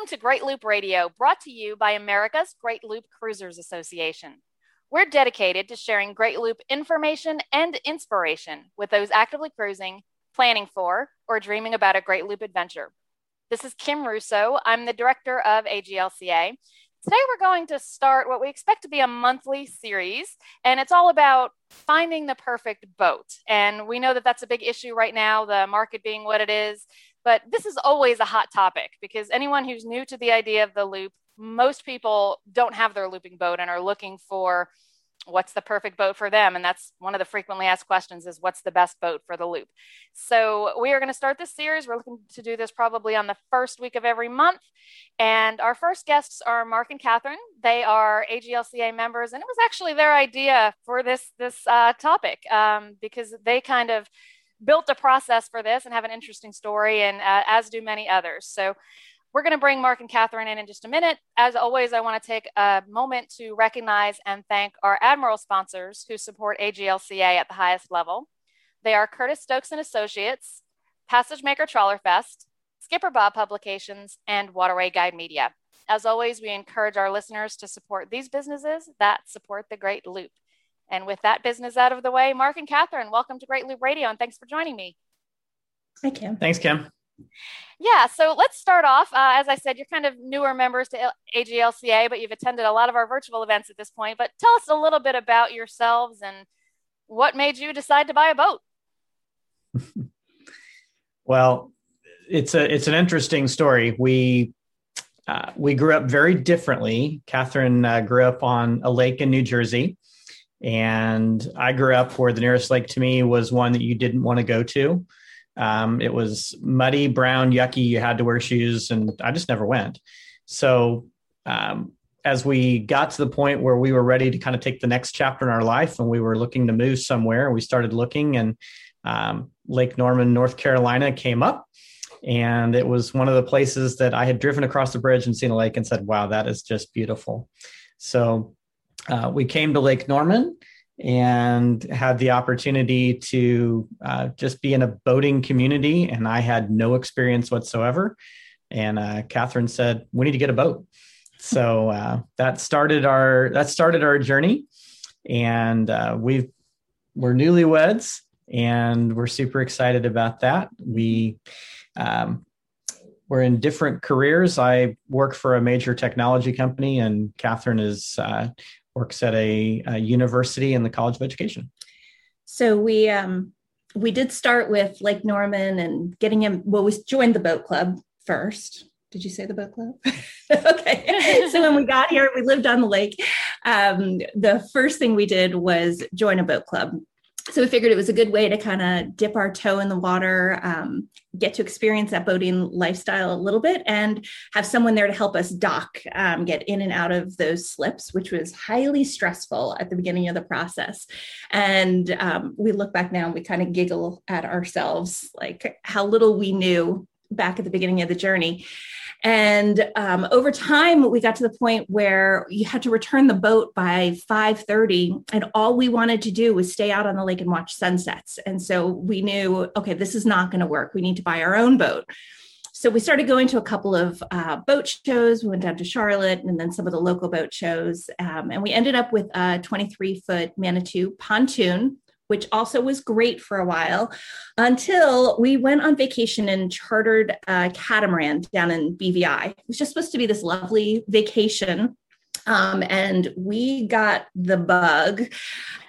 Welcome to Great Loop Radio, brought to you by America's Great Loop Cruisers Association. We're dedicated to sharing Great Loop information and inspiration with those actively cruising, planning for, or dreaming about a Great Loop adventure. This is Kim Russo. I'm the director of AGLCA. Today, we're going to start what we expect to be a monthly series, and it's all about finding the perfect boat. And we know that that's a big issue right now, the market being what it is. But this is always a hot topic because anyone who's new to the idea of the loop, most people don't have their looping boat and are looking for what's the perfect boat for them. And that's one of the frequently asked questions is what's the best boat for the loop? So we are going to start this series. We're looking to do this probably on the first week of every month. And our first guests are mark and catherine. They are aglca members. And it was actually their idea for this this uh, topic um, because they kind of built a process for this and have an interesting story, and uh, as do many others. So we're going to bring Mark and Catherine in in just a minute. As always, I want to take a moment to recognize and thank our Admiral sponsors who support AGLCA at the highest level. They are Curtis Stokes and Associates, Passage Maker Trawler Fest, Skipper Bob Publications, and Waterway Guide Media. As always, we encourage our listeners to support these businesses that support the Great Loop. And with that business out of the way, Mark and Catherine, welcome to Great Loop Radio and thanks for joining me. Hi, Kim. Thanks, Kim. Yeah, so let's start off. Uh, as I said, you're kind of newer members to AGLCA, but you've attended a lot of our virtual events at this point. But tell us a little bit about yourselves and what made you decide to buy a boat. well, it's a it's an interesting story. We uh, we grew up very differently. Catherine uh, grew up on a lake in New Jersey, and I grew up where the nearest lake to me was one that you didn't want to go to. Um, it was muddy, brown, yucky. You had to wear shoes, and I just never went. So, um, as we got to the point where we were ready to kind of take the next chapter in our life and we were looking to move somewhere, we started looking, and um, Lake Norman, North Carolina came up. And it was one of the places that I had driven across the bridge and seen a lake and said, wow, that is just beautiful. So uh, we came to Lake Norman and had the opportunity to uh, just be in a boating community. And I had no experience whatsoever. And uh, Catherine said, "We need to get a boat." So uh, that started our that started our journey, and uh, we we're newlyweds, and we're super excited about that. We um, we're in different careers. I work for a major technology company, and Catherine is uh, works at a, a university in the College of Education. So we um, we did start with Lake Norman and getting him. Well, we joined the boat club first. Did you say the boat club? okay. so when we got here, we lived on the lake. Um, the first thing we did was join a boat club so we figured it was a good way to kind of dip our toe in the water um, get to experience that boating lifestyle a little bit and have someone there to help us dock um, get in and out of those slips which was highly stressful at the beginning of the process. And um, we look back now and we kind of giggle at ourselves like how little we knew back at the beginning of the journey and um, over time, we got to the point where you had to return the boat by 5:30, and all we wanted to do was stay out on the lake and watch sunsets. And so we knew, okay, this is not going to work. We need to buy our own boat. So we started going to a couple of uh, boat shows. We went down to Charlotte and then some of the local boat shows. Um, and we ended up with a 23 foot Manitou pontoon which also was great for a while until we went on vacation and chartered a catamaran down in BVI. It was just supposed to be this lovely vacation. Um, and we got the bug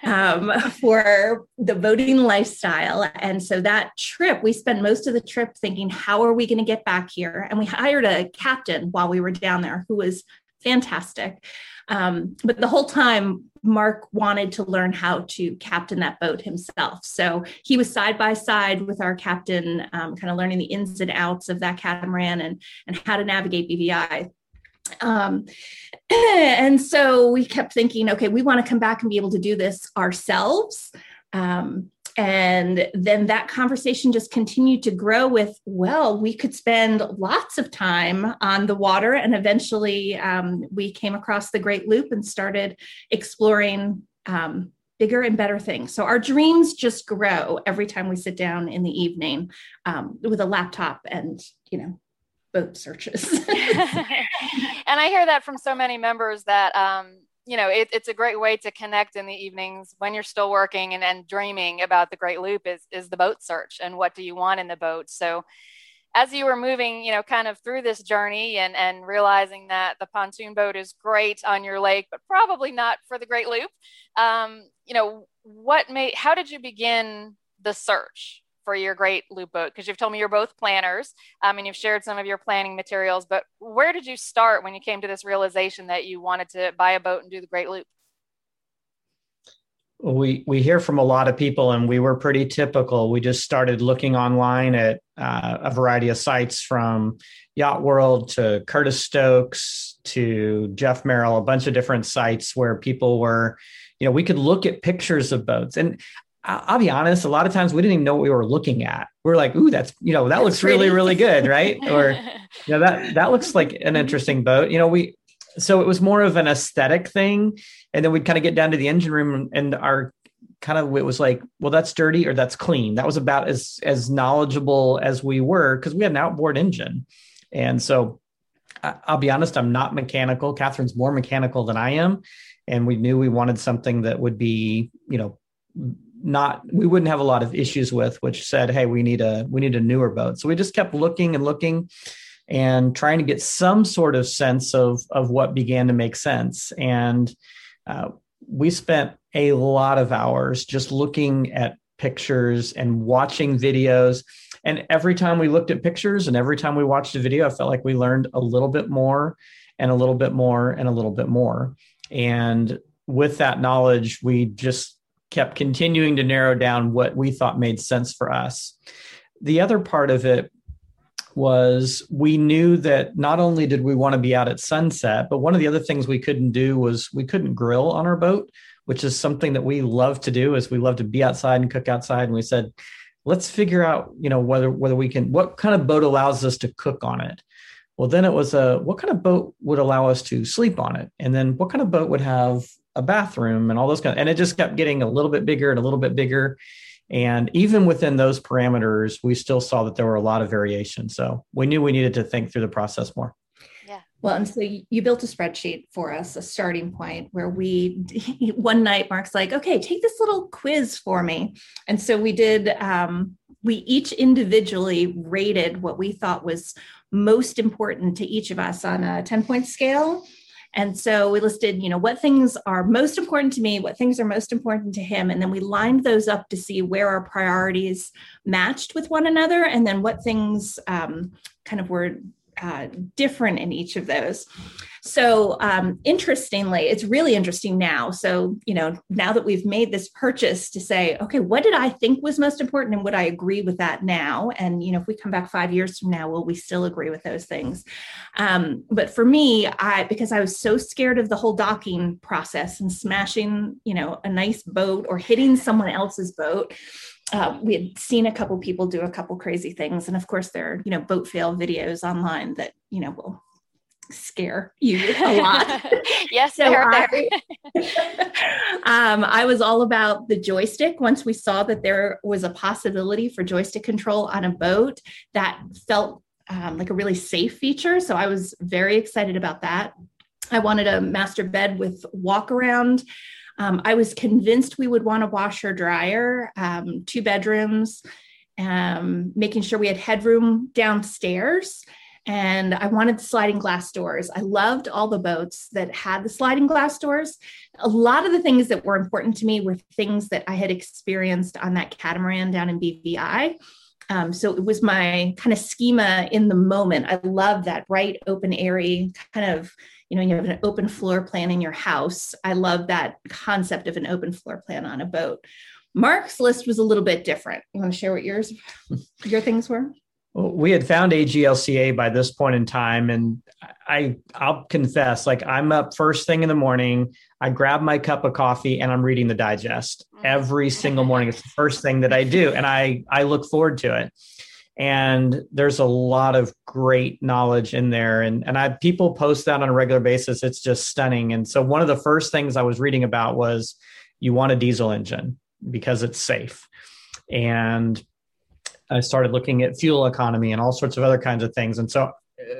um, for the boating lifestyle. And so that trip, we spent most of the trip thinking, how are we going to get back here? And we hired a captain while we were down there who was fantastic. Um, but the whole time, Mark wanted to learn how to captain that boat himself. So he was side by side with our captain, um, kind of learning the ins and outs of that catamaran and, and how to navigate BVI. Um, and so we kept thinking, okay, we want to come back and be able to do this ourselves. Um, and then that conversation just continued to grow with well we could spend lots of time on the water and eventually um, we came across the great loop and started exploring um, bigger and better things so our dreams just grow every time we sit down in the evening um, with a laptop and you know boat searches. and I hear that from so many members that um, you know it, it's a great way to connect in the evenings when you're still working and, and dreaming about the Great Loop is is the boat search and what do you want in the boat. So as you were moving, you know, kind of through this journey and and realizing that the pontoon boat is great on your lake, but probably not for the Great Loop, um, you know, what made? How did you begin the search for your Great Loop boat? Because you've told me you're both planners, um, and you've shared some of your planning materials. But where did you start when you came to this realization that you wanted to buy a boat and do the Great Loop? we we hear from a lot of people and we were pretty typical we just started looking online at uh, a variety of sites from yacht world to curtis stokes to jeff merrill a bunch of different sites where people were you know we could look at pictures of boats and I'll be honest, a lot of times we didn't even know what we were looking at. We are like, ooh, that's, you know, that that's looks pretty. really, really good, right? or, you know, that, that looks like an interesting boat. You know, we, so it was more of an aesthetic thing and then we'd kind of get down to the engine room and our kind of it was like well that's dirty or that's clean that was about as as knowledgeable as we were because we had an outboard engine and so i'll be honest i'm not mechanical catherine's more mechanical than i am and we knew we wanted something that would be you know not we wouldn't have a lot of issues with which said hey we need a we need a newer boat so we just kept looking and looking and trying to get some sort of sense of of what began to make sense. And uh, we spent a lot of hours just looking at pictures and watching videos. And every time we looked at pictures and every time we watched a video, I felt like we learned a little bit more and a little bit more and a little bit more. And with that knowledge, we just kept continuing to narrow down what we thought made sense for us. The other part of it was we knew that not only did we want to be out at sunset, but one of the other things we couldn't do was we couldn't grill on our boat, which is something that we love to do is we love to be outside and cook outside. And we said, let's figure out, you know, whether whether we can what kind of boat allows us to cook on it. Well, then it was a what kind of boat would allow us to sleep on it? And then what kind of boat would have a bathroom and all those kind of, and it just kept getting a little bit bigger and a little bit bigger. And even within those parameters, we still saw that there were a lot of variation. So we knew we needed to think through the process more. Yeah. Well, and so you built a spreadsheet for us, a starting point where we, one night, Mark's like, okay, take this little quiz for me. And so we did, um, we each individually rated what we thought was most important to each of us on a 10 point scale and so we listed, you know, what things are most important to me, what things are most important to him. And then we lined those up to see where our priorities matched with one another and then what things um, kind of were uh, different in each of those. So, um, interestingly, it's really interesting now. So, you know, now that we've made this purchase to say, okay, what did I think was most important and would I agree with that now? And, you know, if we come back five years from now, will we still agree with those things? Um, but for me, I, because I was so scared of the whole docking process and smashing, you know, a nice boat or hitting someone else's boat, uh, we had seen a couple people do a couple crazy things. And of course there are you know boat fail videos online that you know will scare you a lot. Yes so I, um, I was all about the joystick. Once we saw that there was a possibility for joystick control on a boat that felt um, like a really safe feature. So i was very excited about that. I wanted a master bed with walk around um, I was convinced we would want a washer dryer, um, two bedrooms, um, making sure we had headroom downstairs. And I wanted sliding glass doors. I loved all the boats that had the sliding glass doors. A lot of the things that were important to me were things that I had experienced on that catamaran down in BVI. Um, so it was my kind of schema in the moment. I love that bright, open, airy kind of you know you have an open floor plan in your house i love that concept of an open floor plan on a boat mark's list was a little bit different you want to share what yours your things were well, we had found AGLCA by this point in time, and I I'll confess, like I'm up first thing in the morning. I grab my cup of coffee and I'm reading the digest mm. every single morning. It's the first thing that I do, and I I look forward to it and there's a lot of great knowledge in there and and I people post that on a regular basis it's just stunning and so one of the first things I was reading about was you want a diesel engine because it's safe and I started looking at fuel economy and all sorts of other kinds of things and so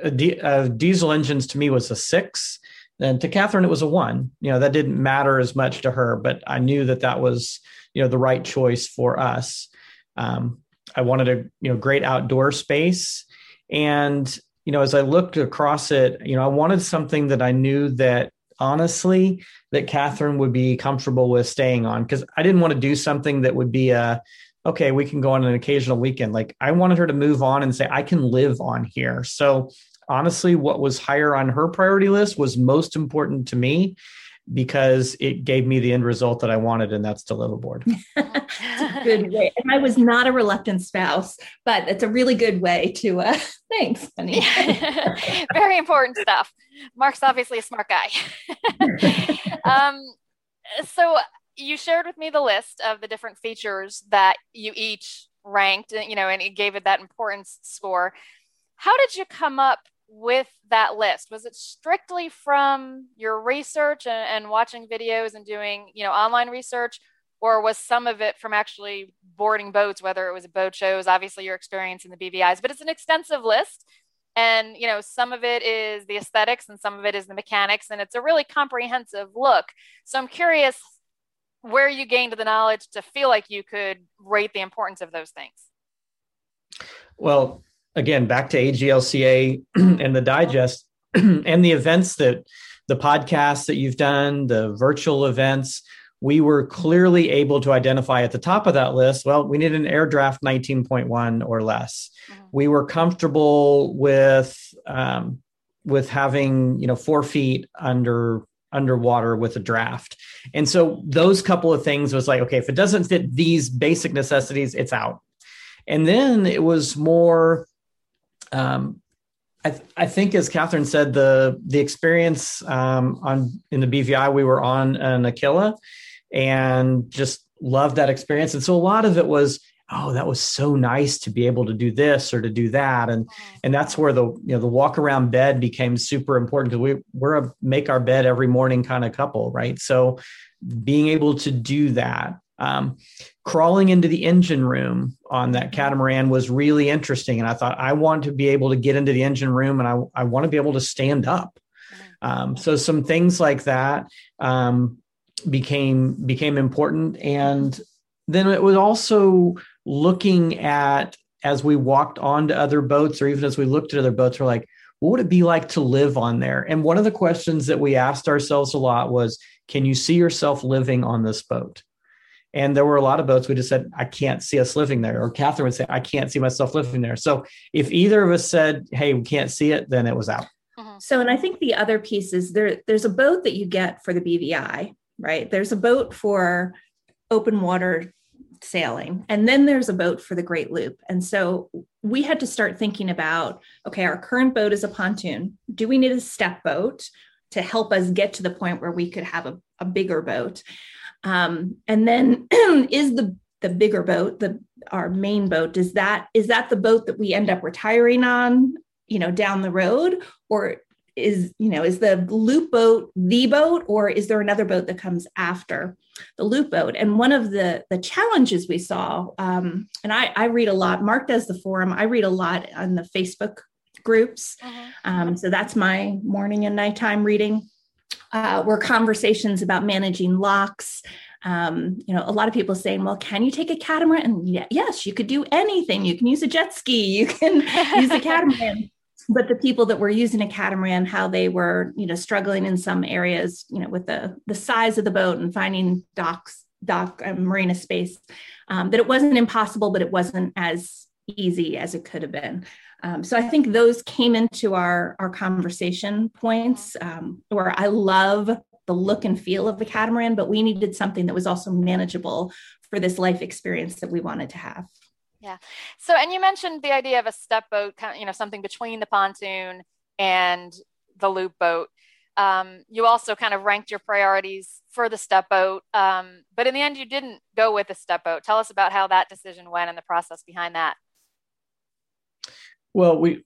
uh, diesel engines to me was a six. And to Catherine, it was a one. You know, that didn't matter as much to her, but I knew that that was, you know, the right choice for us. Um, I wanted a, you know, great outdoor space. And, you know, as I looked across it, you know, I wanted something that I knew that honestly that Catherine would be comfortable with staying on because I didn't want to do something that would be a, okay, we can go on an occasional weekend. Like I wanted her to move on and say, I can live on here. So honestly, what was higher on her priority list was most important to me because it gave me the end result that I wanted, and that's the liveaboard. good way. And I was not a reluctant spouse, but it's a really good way to. Uh, thanks, honey. Very important stuff. Mark's obviously a smart guy. um, so you shared with me the list of the different features that you each ranked, you know, and it gave it that importance score. How did you come up with that list? Was it strictly from your research and, and, watching videos and doing, you know, online research, or was some of it from actually boarding boats, whether it was boat shows, obviously your experience in the BVIs, but it's an extensive list. And, you know, some of it is the aesthetics and some of it is the mechanics, and it's a really comprehensive look. So I'm curious where you gained the knowledge to feel like you could rate the importance of those things. Well, again back to AGLCA and the digest and the events that the podcasts that you've done, the virtual events, we were clearly able to identify at the top of that list. Well, we need an air draft 19.1 or less. Mm-hmm. We were comfortable with um, with having you know four feet under underwater with a draft. And so those couple of things was like, okay, if it doesn't fit these basic necessities, it's out. And then it was more um, I, th- I, think, as Catherine said, the the experience um, on in the BVI, we were on an Aquila, and just loved that experience. And so a lot of it was, oh, that was so nice to be able to do this or to do that, and and that's where the you know the walk around bed became super important because we we're a make our bed every morning kind of couple, right? So being able to do that um, crawling into the engine room on that catamaran was really interesting. And I thought, I want to be able to get into the engine room and I, I want to be able to stand up. Um, so some things like that um, became became important. And then it was also looking at as we walked onto other boats or even as we looked at other boats, we're like, what would it be like to live on there? And one of the questions that we asked ourselves a lot was, can you see yourself living on this boat? And there were a lot of boats we just said, I can't see us living there. Or Catherine would say, I can't see myself living there. So if either of us said, Hey, we can't see it, then it was out. Mm-hmm. So, and I think the other piece is there, there's a boat that you get for the BVI, right? There's a boat for open water sailing, and then there's a boat for the Great Loop. And so we had to start thinking about okay, our current boat is a pontoon. Do we need a step boat to help us get to the point where we could have a, a bigger boat? Um, and then is the the bigger boat, the our main boat, is that is that the boat that we end up retiring on, you know, down the road, or is you know is the loop boat the boat, or is there another boat that comes after the loop boat? And one of the the challenges we saw, um, and I I read a lot. Mark does the forum. I read a lot on the Facebook groups. Uh-huh. Um, so that's my morning and nighttime reading uh, were conversations about managing locks. Um, you know, a lot of people saying, well, can you take a catamaran? And yeah, yes, you could do anything. You can use a jet ski, you can use a catamaran. But the people that were using a catamaran, how they were, you know, struggling in some areas, you know, with the the size of the boat and finding docks, dock, uh, marina space, um, that it wasn't impossible, but it wasn't as easy as it could have been. Um, so I think those came into our our conversation points um, where I love the look and feel of the catamaran, but we needed something that was also manageable for this life experience that we wanted to have. Yeah. So, and you mentioned the idea of a step boat, kind of, you know, something between the pontoon and the loop boat. Um, you also kind of ranked your priorities for the step boat, um, but in the end, you didn't go with the step boat. Tell us about how that decision went and the process behind that. Well, we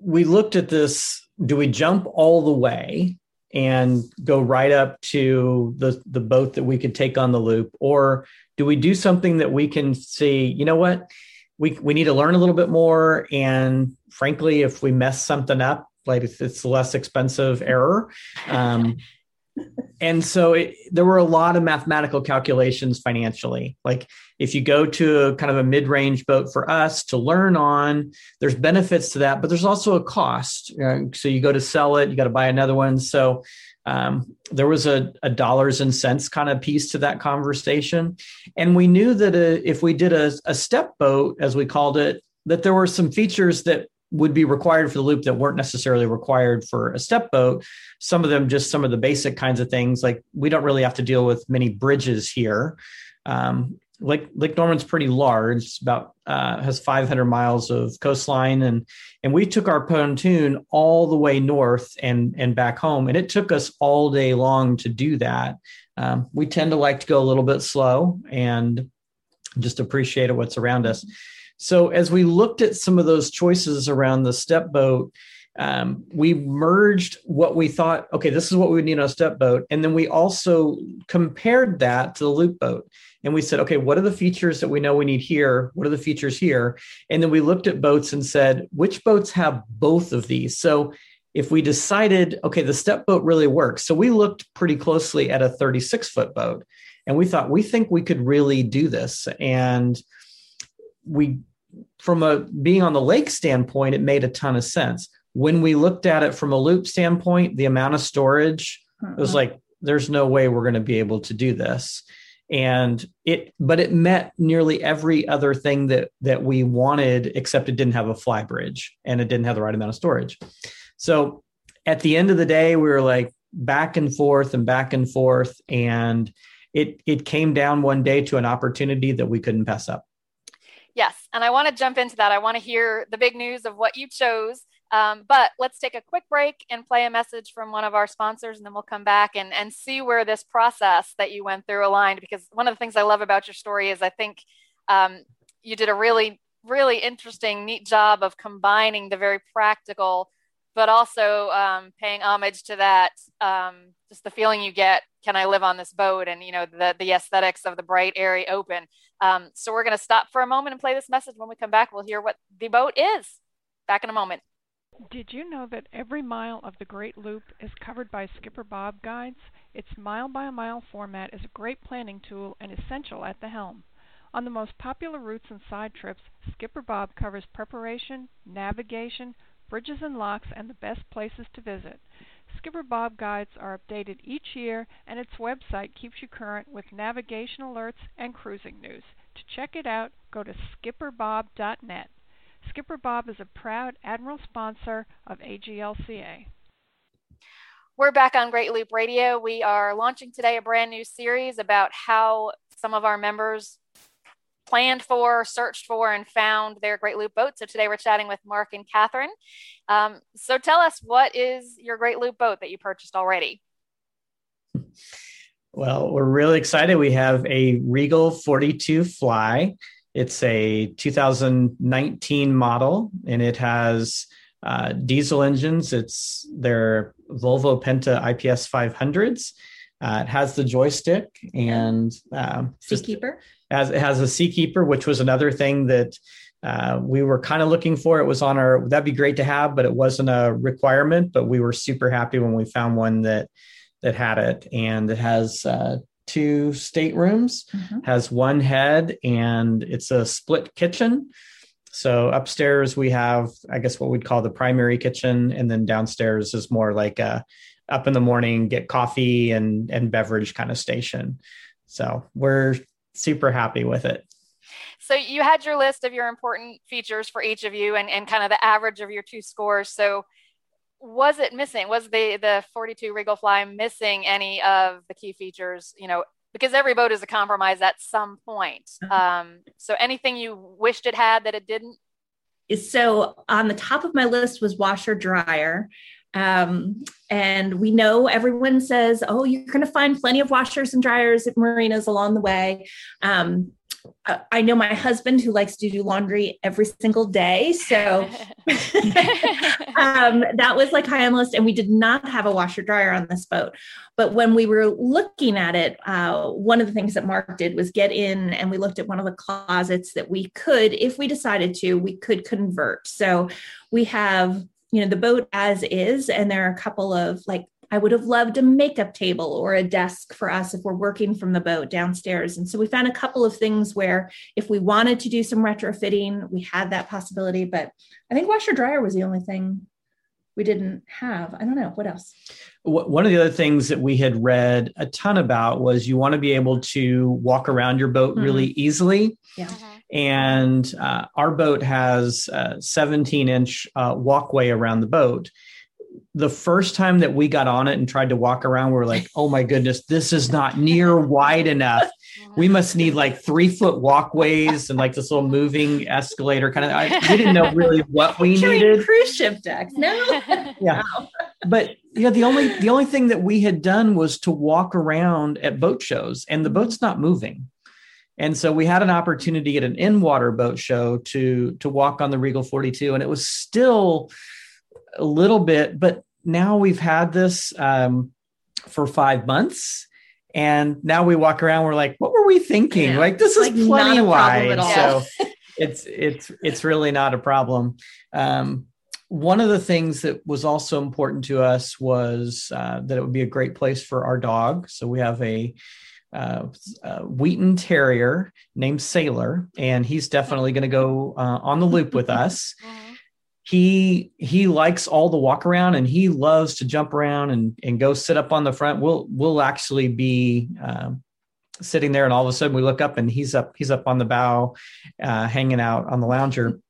we looked at this. Do we jump all the way and go right up to the the boat that we could take on the loop, or do we do something that we can see? You know what? we we need to learn a little bit more. And frankly, if we mess something up, like it's, it's less expensive error. Um, and so it, there were a lot of mathematical calculations financially. Like if you go to a kind of a mid-range boat for us to learn on, there's benefits to that, but there's also a cost. So you go to sell it, you got to buy another one. So um, there was a, a, dollars and cents kind of piece to that conversation, and we knew that a, uh, if we did a, a step boat, as we called it, that there were some features that would be required for the loop that weren't necessarily required for a step boat. Some of them just some of the basic kinds of things, like we don't really have to deal with many bridges here. Um, Lake Lake Norman's pretty large. It's about uh, has 500 miles of coastline, and and we took our pontoon all the way north and and back home, and it took us all day long to do that. Um, we tend to like to go a little bit slow and just appreciate what's around us. So as we looked at some of those choices around the step boat, um, we merged what we thought, okay, this is what we would need on a step boat. And then we also compared that to the loop boat. And we said, okay, what are the features that we know we need here? What are the features here? And then we looked at boats and said, which boats have both of these? So if we decided, okay, the step boat really works. So we looked pretty closely at a 36 foot boat and we thought, we think we could really do this. And we from a being on the lake standpoint, it made a ton of sense. When we looked at it from a loop standpoint, the amount of storage uh-huh. was like, there's no way we're going to be able to do this. And it, but it met nearly every other thing that that we wanted, except it didn't have a fly bridge and it didn't have the right amount of storage. So at the end of the day, we were like back and forth and back and forth, and it it came down one day to an opportunity that we couldn't pass up. Yes, and I want to jump into that. I want to hear the big news of what you chose. Um, but let's take a quick break and play a message from one of our sponsors, and then we'll come back and, and see where this process that you went through aligned. Because one of the things I love about your story is I think um, you did a really, really interesting, neat job of combining the very practical, but also um, paying homage to that, um, just the feeling you get can I live on this boat? And, you know, the, the aesthetics of the bright, airy open. Um, so we're going to stop for a moment and play this message. When we come back, we'll hear what the boat is. Back in a moment. Did you know that every mile of the Great Loop is covered by Skipper Bob guides? Its mile by mile format is a great planning tool and essential at the helm. On the most popular routes and side trips, Skipper Bob covers preparation, navigation, bridges and locks, and the best places to visit. Skipper Bob guides are updated each year, and its website keeps you current with navigation alerts and cruising news. To check it out, go to skipperbob.net. Skipper Bob is a proud Admiral sponsor of AGLCA. We're back on Great Loop Radio. We are launching today a brand new series about how some of our members planned for, searched for, and found their Great Loop boat. So today we're chatting with Mark and Catherine. Um, so tell us, what is your Great Loop boat that you purchased already? Well, we're really excited. We have a Regal 42 Fly. It's a 2019 model, and it has uh, diesel engines. It's their Volvo Penta IPS 500s. Uh, it has the joystick and uh, Seakeeper has it has a seakeeper, which was another thing that uh, we were kind of looking for. It was on our that'd be great to have, but it wasn't a requirement. But we were super happy when we found one that that had it, and it has uh, two staterooms, mm-hmm. has one head, and it's a split kitchen. So upstairs we have, I guess, what we'd call the primary kitchen, and then downstairs is more like a up in the morning, get coffee and and beverage kind of station. So we're super happy with it. So you had your list of your important features for each of you and, and kind of the average of your two scores. So was it missing? Was the the 42 Regal Fly missing any of the key features? You know, because every boat is a compromise at some point. Uh-huh. Um, so anything you wished it had that it didn't? So on the top of my list was washer dryer. Um, and we know everyone says, oh, you're going to find plenty of washers and dryers at marinas along the way. Um, I know my husband who likes to do laundry every single day. So um, that was like high on the list. And we did not have a washer dryer on this boat. But when we were looking at it, uh, one of the things that Mark did was get in and we looked at one of the closets that we could, if we decided to, we could convert. So we have you know the boat as is and there are a couple of like I would have loved a makeup table or a desk for us if we're working from the boat downstairs. And so we found a couple of things where if we wanted to do some retrofitting, we had that possibility. But I think washer dryer was the only thing we didn't have. I don't know. What else? One of the other things that we had read a ton about was you want to be able to walk around your boat mm-hmm. really easily. Yeah. Mm-hmm. And uh, our boat has a 17 inch uh, walkway around the boat the first time that we got on it and tried to walk around, we were like, oh my goodness, this is not near wide enough. We must need like three foot walkways and like this little moving escalator kind of. I, we didn't know really what we needed. Cruise ship decks, no. yeah, but yeah, the only the only thing that we had done was to walk around at boat shows, and the boat's not moving. And so we had an opportunity at an in water boat show to to walk on the Regal 42, and it was still a little bit, but now we've had this um, for five months. And now we walk around, we're like, what were we thinking? Yeah. Like, this is like plenty wide. So it's it's it's really not a problem. Um, one of the things that was also important to us was uh, that it would be a great place for our dog. So we have a, uh, a Wheaten Terrier named Sailor, and he's definitely going to go uh, on the loop with us. He he likes all the walk around and he loves to jump around and and go sit up on the front. We'll we'll actually be um, sitting there and all of a sudden we look up and he's up he's up on the bow uh, hanging out on the lounger.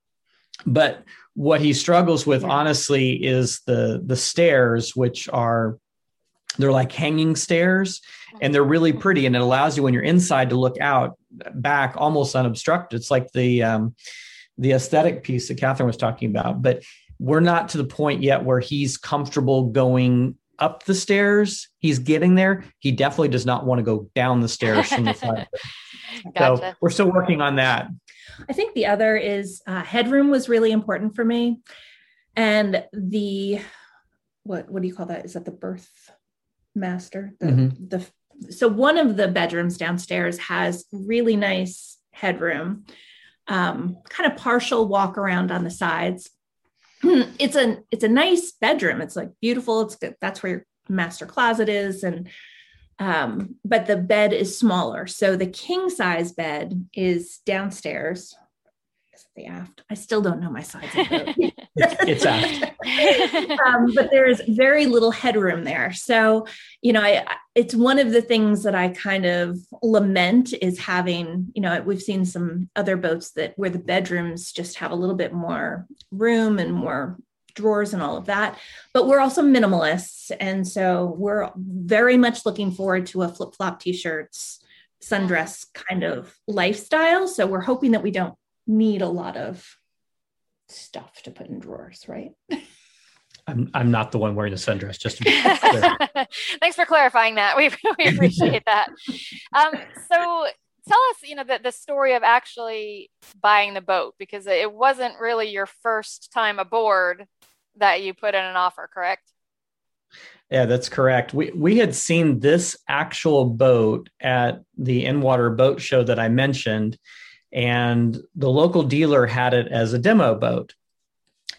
But what he struggles with honestly is the the stairs which are they're like hanging stairs and they're really pretty and it allows you when you're inside to look out back almost unobstructed. It's like the um, the aesthetic piece that Catherine was talking about, but we're not to the point yet where he's comfortable going up the stairs. He's getting there. He definitely does not want to go down the stairs from the front. gotcha. So we're still working on that. I think the other is uh, headroom was really important for me, and the what what do you call that? Is that the berth master? The mm-hmm. the so one of the bedrooms downstairs has really nice headroom um, kind of partial walk around on the sides. It's a it's a nice bedroom. It's like beautiful. It's good. That's where your master closet is, and um, but the bed is smaller. So the king size bed is downstairs the aft. I still don't know my size of boat. it's aft. um, but there's very little headroom there. So, you know, I, it's one of the things that I kind of lament is having, you know, we've seen some other boats that where the bedrooms just have a little bit more room and more drawers and all of that. But we're also minimalists. And so we're very much looking forward to a flip flop t shirts, sundress kind of lifestyle. So we're hoping that we don't need a lot of stuff to put in drawers, right? I'm I'm not the one wearing the sundress. Just to be clear. Thanks for clarifying that. We, we appreciate that. Um, so tell us, you know, the, the story of actually buying the boat because it wasn't really your first time aboard that you put in an offer, correct? Yeah, that's correct. We we had seen this actual boat at the in water boat show that I mentioned, and the local dealer had it as a demo boat.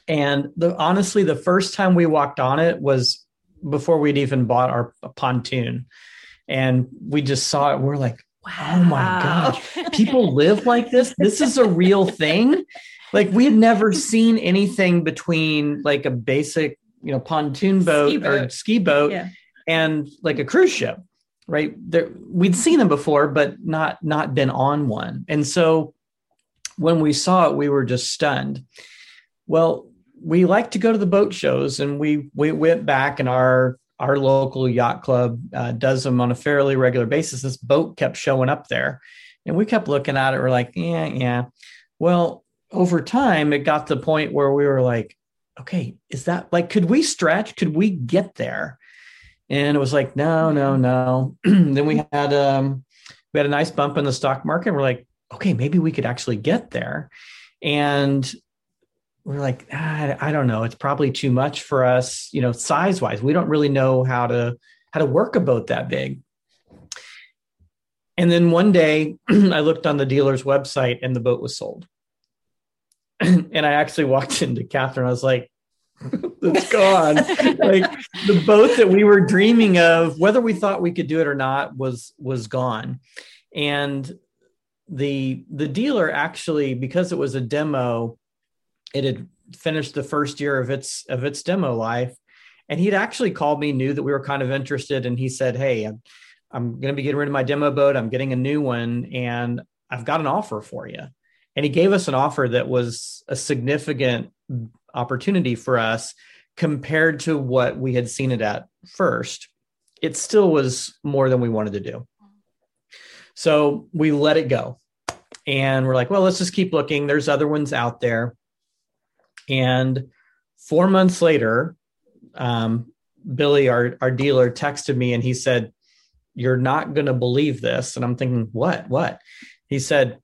And the, honestly, the first time we walked on it was before we'd even bought our pontoon. And we just saw it. We're like, wow. oh my gosh, people live like this. This is a real thing. Like we had never seen anything between like a basic, you know, pontoon boat, ski boat. or ski boat yeah. and like a cruise ship right? There we'd seen them before but not not been on one. And so when we saw it we were just stunned. Well we like to go to the boat shows and we we went back and our our local yacht club uh, does them on a fairly regular basis. This boat kept showing up there and we kept looking at it. We're like yeah yeah. Well over time it got to the point where we were like okay is that like could we stretch? Could we get there and it was like, no, no, no. then we had um we had a nice bump in the stock market. We're like, okay, maybe we could actually get there. And we're like, ah, I don't know, it's probably too much for us, you know, size wise. We don't really know how to how to work a boat that big. And then one day I looked on the dealer's website and the boat was sold. and I actually walked into Catherine. I was like, it's gone. like the boat that we were dreaming of, whether we thought we could do it or not, was was gone. And the the dealer actually, because it was a demo, it had finished the first year of its of its demo life and he'd actually called me knew that we were kind of interested and he said hey i'm, I'm going to be getting rid of my demo boat i'm getting a new one and i've got an offer for you and he gave us an offer that was a significant opportunity for us compared to what we had seen it at first it still was more than we wanted to do so we let it go and we're like well let's just keep looking there's other ones out there and four months later, um, Billy, our, our dealer, texted me and he said, You're not going to believe this. And I'm thinking, What? What? He said,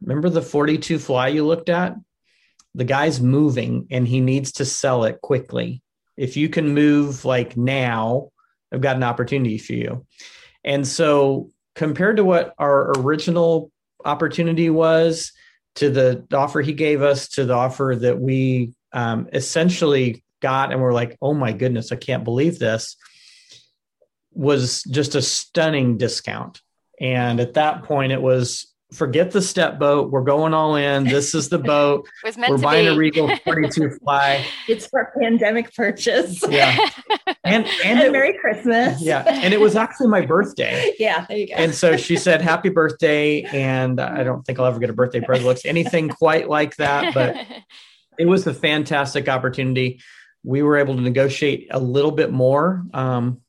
Remember the 42 fly you looked at? The guy's moving and he needs to sell it quickly. If you can move like now, I've got an opportunity for you. And so, compared to what our original opportunity was, to the offer he gave us to the offer that we um, essentially got and we're like oh my goodness i can't believe this was just a stunning discount and at that point it was forget the step boat. We're going all in. This is the boat. We're buying be. a regal 42 fly. It's for pandemic purchase. Yeah. And and, and merry christmas. Yeah. And it was actually my birthday. Yeah there you go. And so she said happy birthday. And i don't think i'll ever get a birthday present. Looks anything quite like that but it was a fantastic opportunity. We were able to negotiate a little bit more um,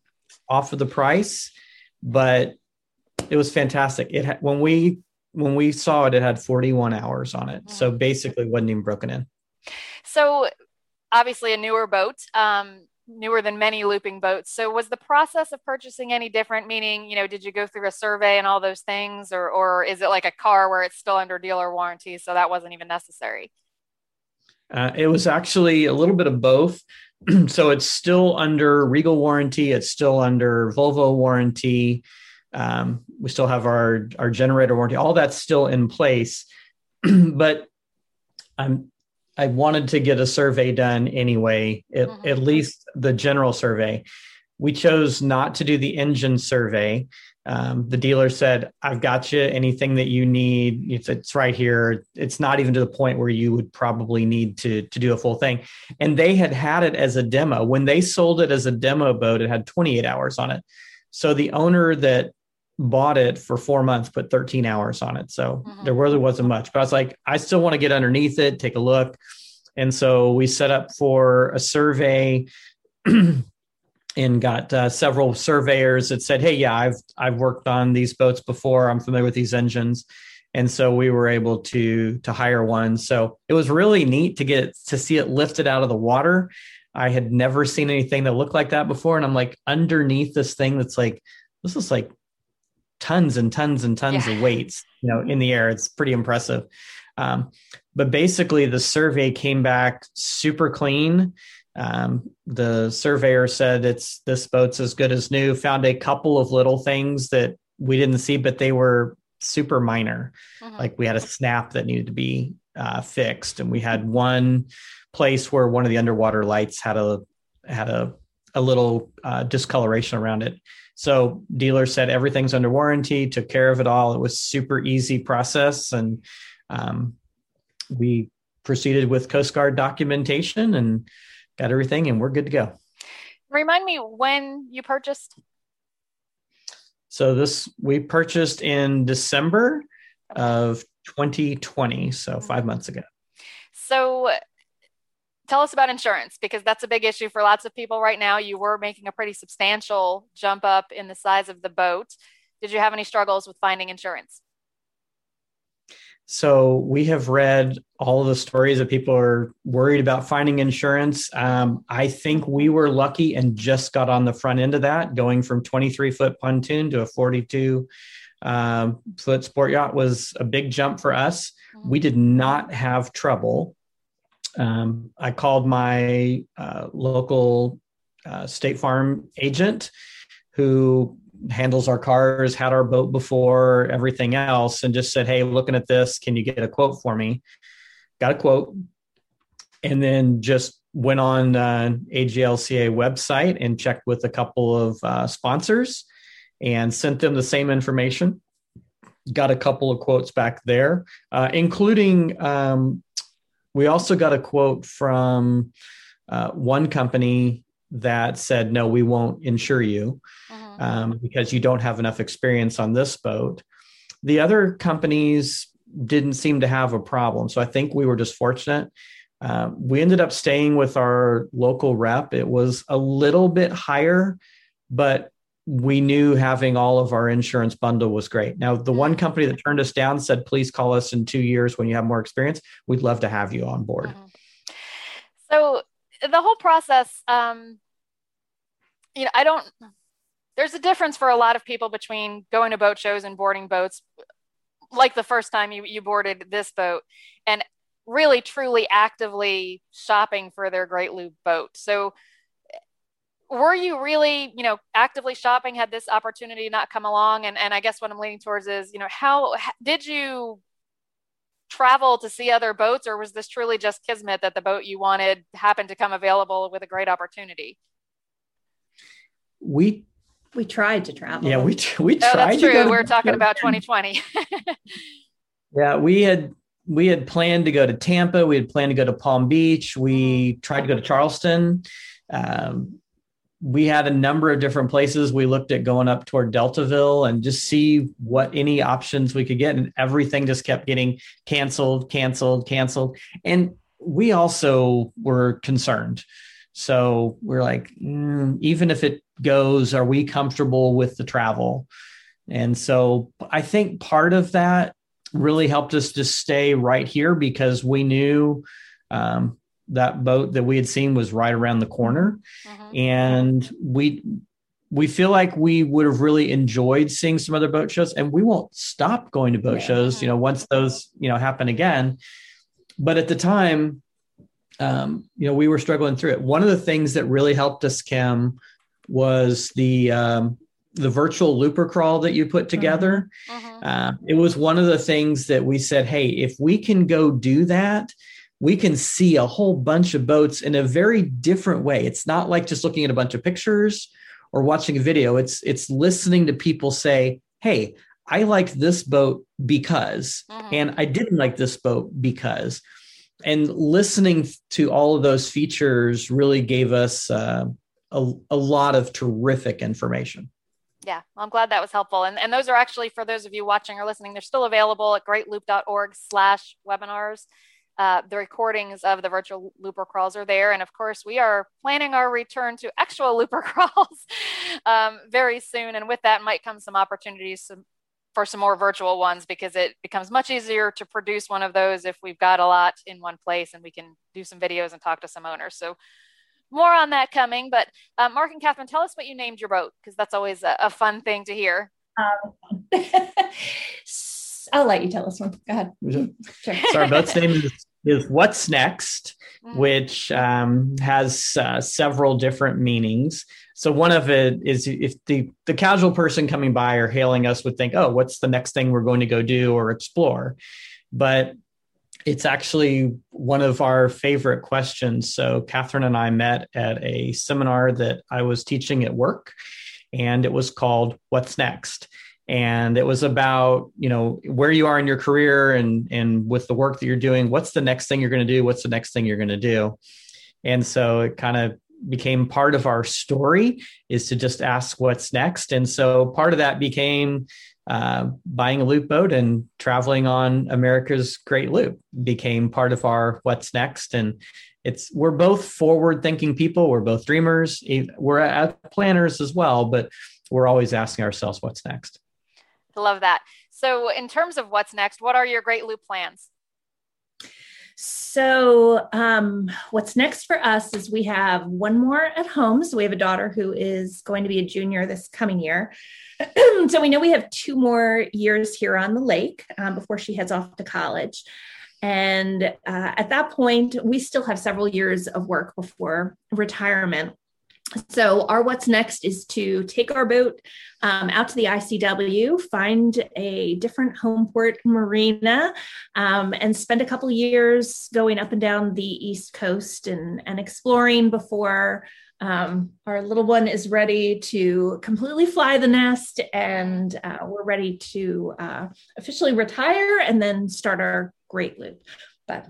off of the price but it was fantastic. It ha- when we when we saw it it had 41 hours on it so basically wasn't even broken in so obviously a newer boat um, newer than many looping boats. So was the process of purchasing any different? Meaning, you know, did you go through a survey and all those things, or or is it like a car where it's still under dealer warranty, so that wasn't even necessary? Uh, it was actually a little bit of both. so it's still under Regal warranty. It's still under Volvo warranty. Um, we still have our our generator warranty. All that's still in place, but I'm I wanted to get a survey done anyway, at, mm-hmm. at least the general survey. We chose not to do the engine survey. Um, the dealer said, I've got you anything that you need. It's, it's right here. It's not even to the point where you would probably need to, to do a full thing. And they had had it as a demo. When they sold it as a demo boat, it had 28 hours on it. So the owner that bought it for four months, put 13 hours on it. So mm-hmm. there really wasn't much, but I was like, I still want to get underneath it, take a look. And so we set up for a survey and got uh, several surveyors that said, Hey, yeah, I've, I've worked on these boats before. I'm familiar with these engines. And so we were able to, to hire one. So it was really neat to get to see it lifted out of the water. I had never seen anything that looked like that before. And I'm like underneath this thing that's like, this is like tons and tons and tons yeah. of weights, you know, in the air. It's pretty impressive. Um, but basically, the survey came back super clean. Um, the surveyor said it's this boat's as good as new. Found a couple of little things that we didn't see, but they were super minor. Mm-hmm. Like we had a snap that needed to be uh, fixed, and we had one place where one of the underwater lights had a had a a little uh, discoloration around it. So dealer said everything's under warranty, took care of it all. It was super easy process, and um, we proceeded with Coast Guard documentation and got everything, and we're good to go. Remind me when you purchased. So this we purchased in December of 2020, so five months ago. So tell us about insurance because that's a big issue for lots of people right now. You were making a pretty substantial jump up in the size of the boat. Did you have any struggles with finding insurance? So we have read all the stories that people are worried about finding insurance. Um, I think we were lucky and just got on the front end of that, going from 23 foot pontoon to a 42 um, foot sport yacht was a big jump for us. Mm-hmm. We did not have trouble. Um, I called my uh, local uh, State Farm agent who handles our cars, had our boat before everything else, and just said, Hey, looking at this, can you get a quote for me? Got a quote. And then just went on uh, AGLCA website and checked with a couple of uh, sponsors and sent them the same information. Got a couple of quotes back there, uh, including um, we also got a quote from uh, one company that said, no, we won't insure you uh-huh. um, because you don't have enough experience on this boat. The other companies didn't seem to have a problem. So I think we were just fortunate. Um, we ended up staying with our local rep. It was a little bit higher, but we knew having all of our insurance bundle was great. Now, the one mm-hmm. company that turned us down said, please call us in two years when you have more experience. We'd love to have you on board. Mm-hmm. So, the whole process, um, you know, I don't, there's a difference for a lot of people between going to boat shows and boarding boats, like the first time you, you boarded this boat, and really truly actively shopping for their Great Loop boat. So, were you really you know actively shopping? Had this opportunity not come along? And, and i guess what i'm leaning towards is you know how did you travel to see other boats or was this truly just kismet that the boat you wanted happened to come available with a great opportunity? We we tried to travel. yeah we we tried oh, that's true. we're talking about 2020 yeah we had we had planned to go to tampa. We had planned to go to palm beach. We tried to go to charleston. Um, we had a number of different places. We looked at going up toward deltaville and just see what any options we could get and everything just kept getting canceled canceled canceled. And we also were concerned. So we're like mm, even if it goes are we comfortable with the travel? And so i think part of that really helped us to stay right here because we knew um, that boat that we had seen was right around the corner uh-huh. and we we feel like we would have really enjoyed seeing some other boat shows and we won't stop going to boat yeah. shows you know once those you know happen again but at the time um, you know we were struggling through it one of the things that really helped us kim was the um, the virtual looper crawl that you put together uh-huh. uh, it was one of the things that we said hey if we can go do that we can see a whole bunch of boats in a very different way. It's not like just looking at a bunch of pictures or watching a video. It's it's listening to people say, "Hey, I liked this boat because," mm-hmm. and I didn't like this boat because. And listening to all of those features really gave us uh, a, a lot of terrific information. Yeah, I'm glad that was helpful. And, and those are actually, for those of you watching or listening, they're still available at greatloop.org slash webinars. Uh, the recordings of the virtual looper crawls are there. And of course, we are planning our return to actual looper crawls um, very soon. And with that might come some opportunities for some more virtual ones because it becomes much easier to produce one of those if we've got a lot in one place and we can do some videos and talk to some owners. So more on that coming. But uh, Mark and Catherine, tell us what you named your boat because that's always a, a, fun thing to hear. Um, I'll let you tell us one. Go ahead. Sure. So our boat's name is, is What's Next, mm-hmm. which um, has uh, several different meanings. So one of it is if the the casual person coming by or hailing us would think, oh, what's the next thing we're going to go do or explore? But it's actually one of our favorite questions. So Catherine and I met at a seminar that I was teaching at work, and it was called "What's Next." And it was about you know where you are in your career and and with the work that you're doing what's the next thing you're going to do? What's the next thing you're going to do? And so it kind of became part of our story is to just ask what's next. And so part of that became uh, buying a loop boat and traveling on america's great loop became part of our what's next. And it's we're both forward thinking people. We're both dreamers. We're planners as well but we're always asking ourselves what's next Love that. So, in terms of what's next, what are your Great Loop plans? So, um, what's next for us is we have one more at home. So, we have a daughter who is going to be a junior this coming year. so, we know we have two more years here on the lake um, before she heads off to college. And uh, at that point, we still have several years of work before retirement. So, our what's next is to take our boat um, out to the ICW, find a different home port marina, um, and spend a couple years going up and down the East Coast and, and exploring before um, our little one is ready to completely fly the nest and uh, we're ready to uh, officially retire and then start our great loop. But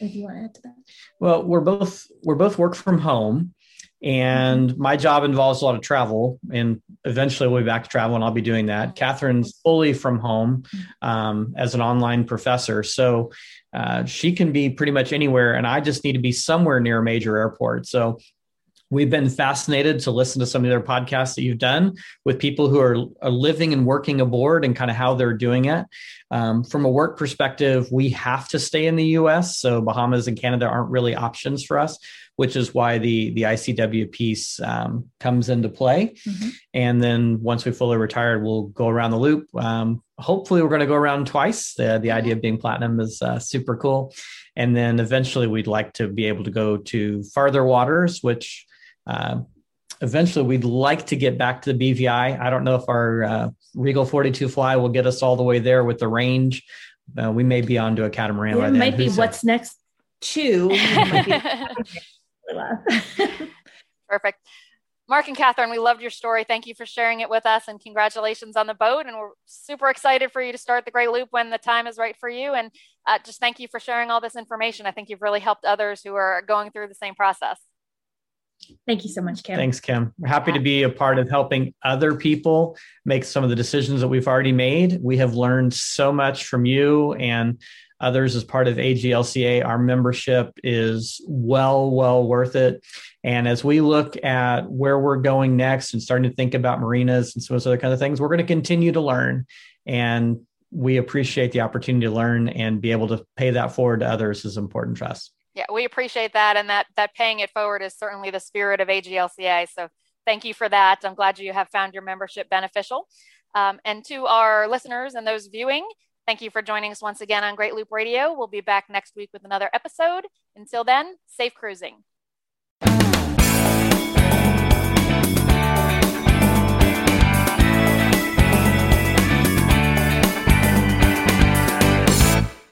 if you want to add to that, well, we're both we're both work from home and my job involves a lot of travel and eventually we'll be back to travel and i'll be doing that. Catherine's fully from home um, as an online professor. So uh, she can be pretty much anywhere and i just need to be somewhere near a major airport. So we've been fascinated to listen to some of their podcasts that you've done with people who are, are living and working aboard and kind of how they're doing it. Um, from a work perspective we have to stay in the us so bahamas and canada aren't really options for us which is why the the ICW piece um, comes into play. Mm-hmm. And then once we fully retired, we'll go around the loop. Um, hopefully, we're going to go around twice. The the idea of being platinum is uh, super cool. And then eventually, we'd like to be able to go to farther waters, which uh, eventually we'd like to get back to the BVI. I don't know if our uh, Regal 42 fly will get us all the way there with the range. Uh, we may be onto a catamaran. It might be what's next too. Perfect. Mark and Catherine, we loved your story. Thank you for sharing it with us and congratulations on the boat. And we're super excited for you to start the Great Loop when the time is right for you. And uh, just thank you for sharing all this information. I think you've really helped others who are going through the same process. Thank you so much, Kim. Thanks, Kim. We're happy to be a part of helping other people make some of the decisions that we've already made. We have learned so much from you and others as part of AGLCA. Our membership is well, well worth it. And as we look at where we're going next and starting to think about marinas and some of those other kind of things, we're going to continue to learn. And we appreciate the opportunity to learn and be able to pay that forward to others is important to us. Yeah, we appreciate that. And that that paying it forward is certainly the spirit of AGLCA. So thank you for that. I'm glad you have found your membership beneficial. Um, and to our listeners and those viewing, Thank you for joining us once again on Great Loop Radio. We'll be back next week with another episode. Until then, safe cruising.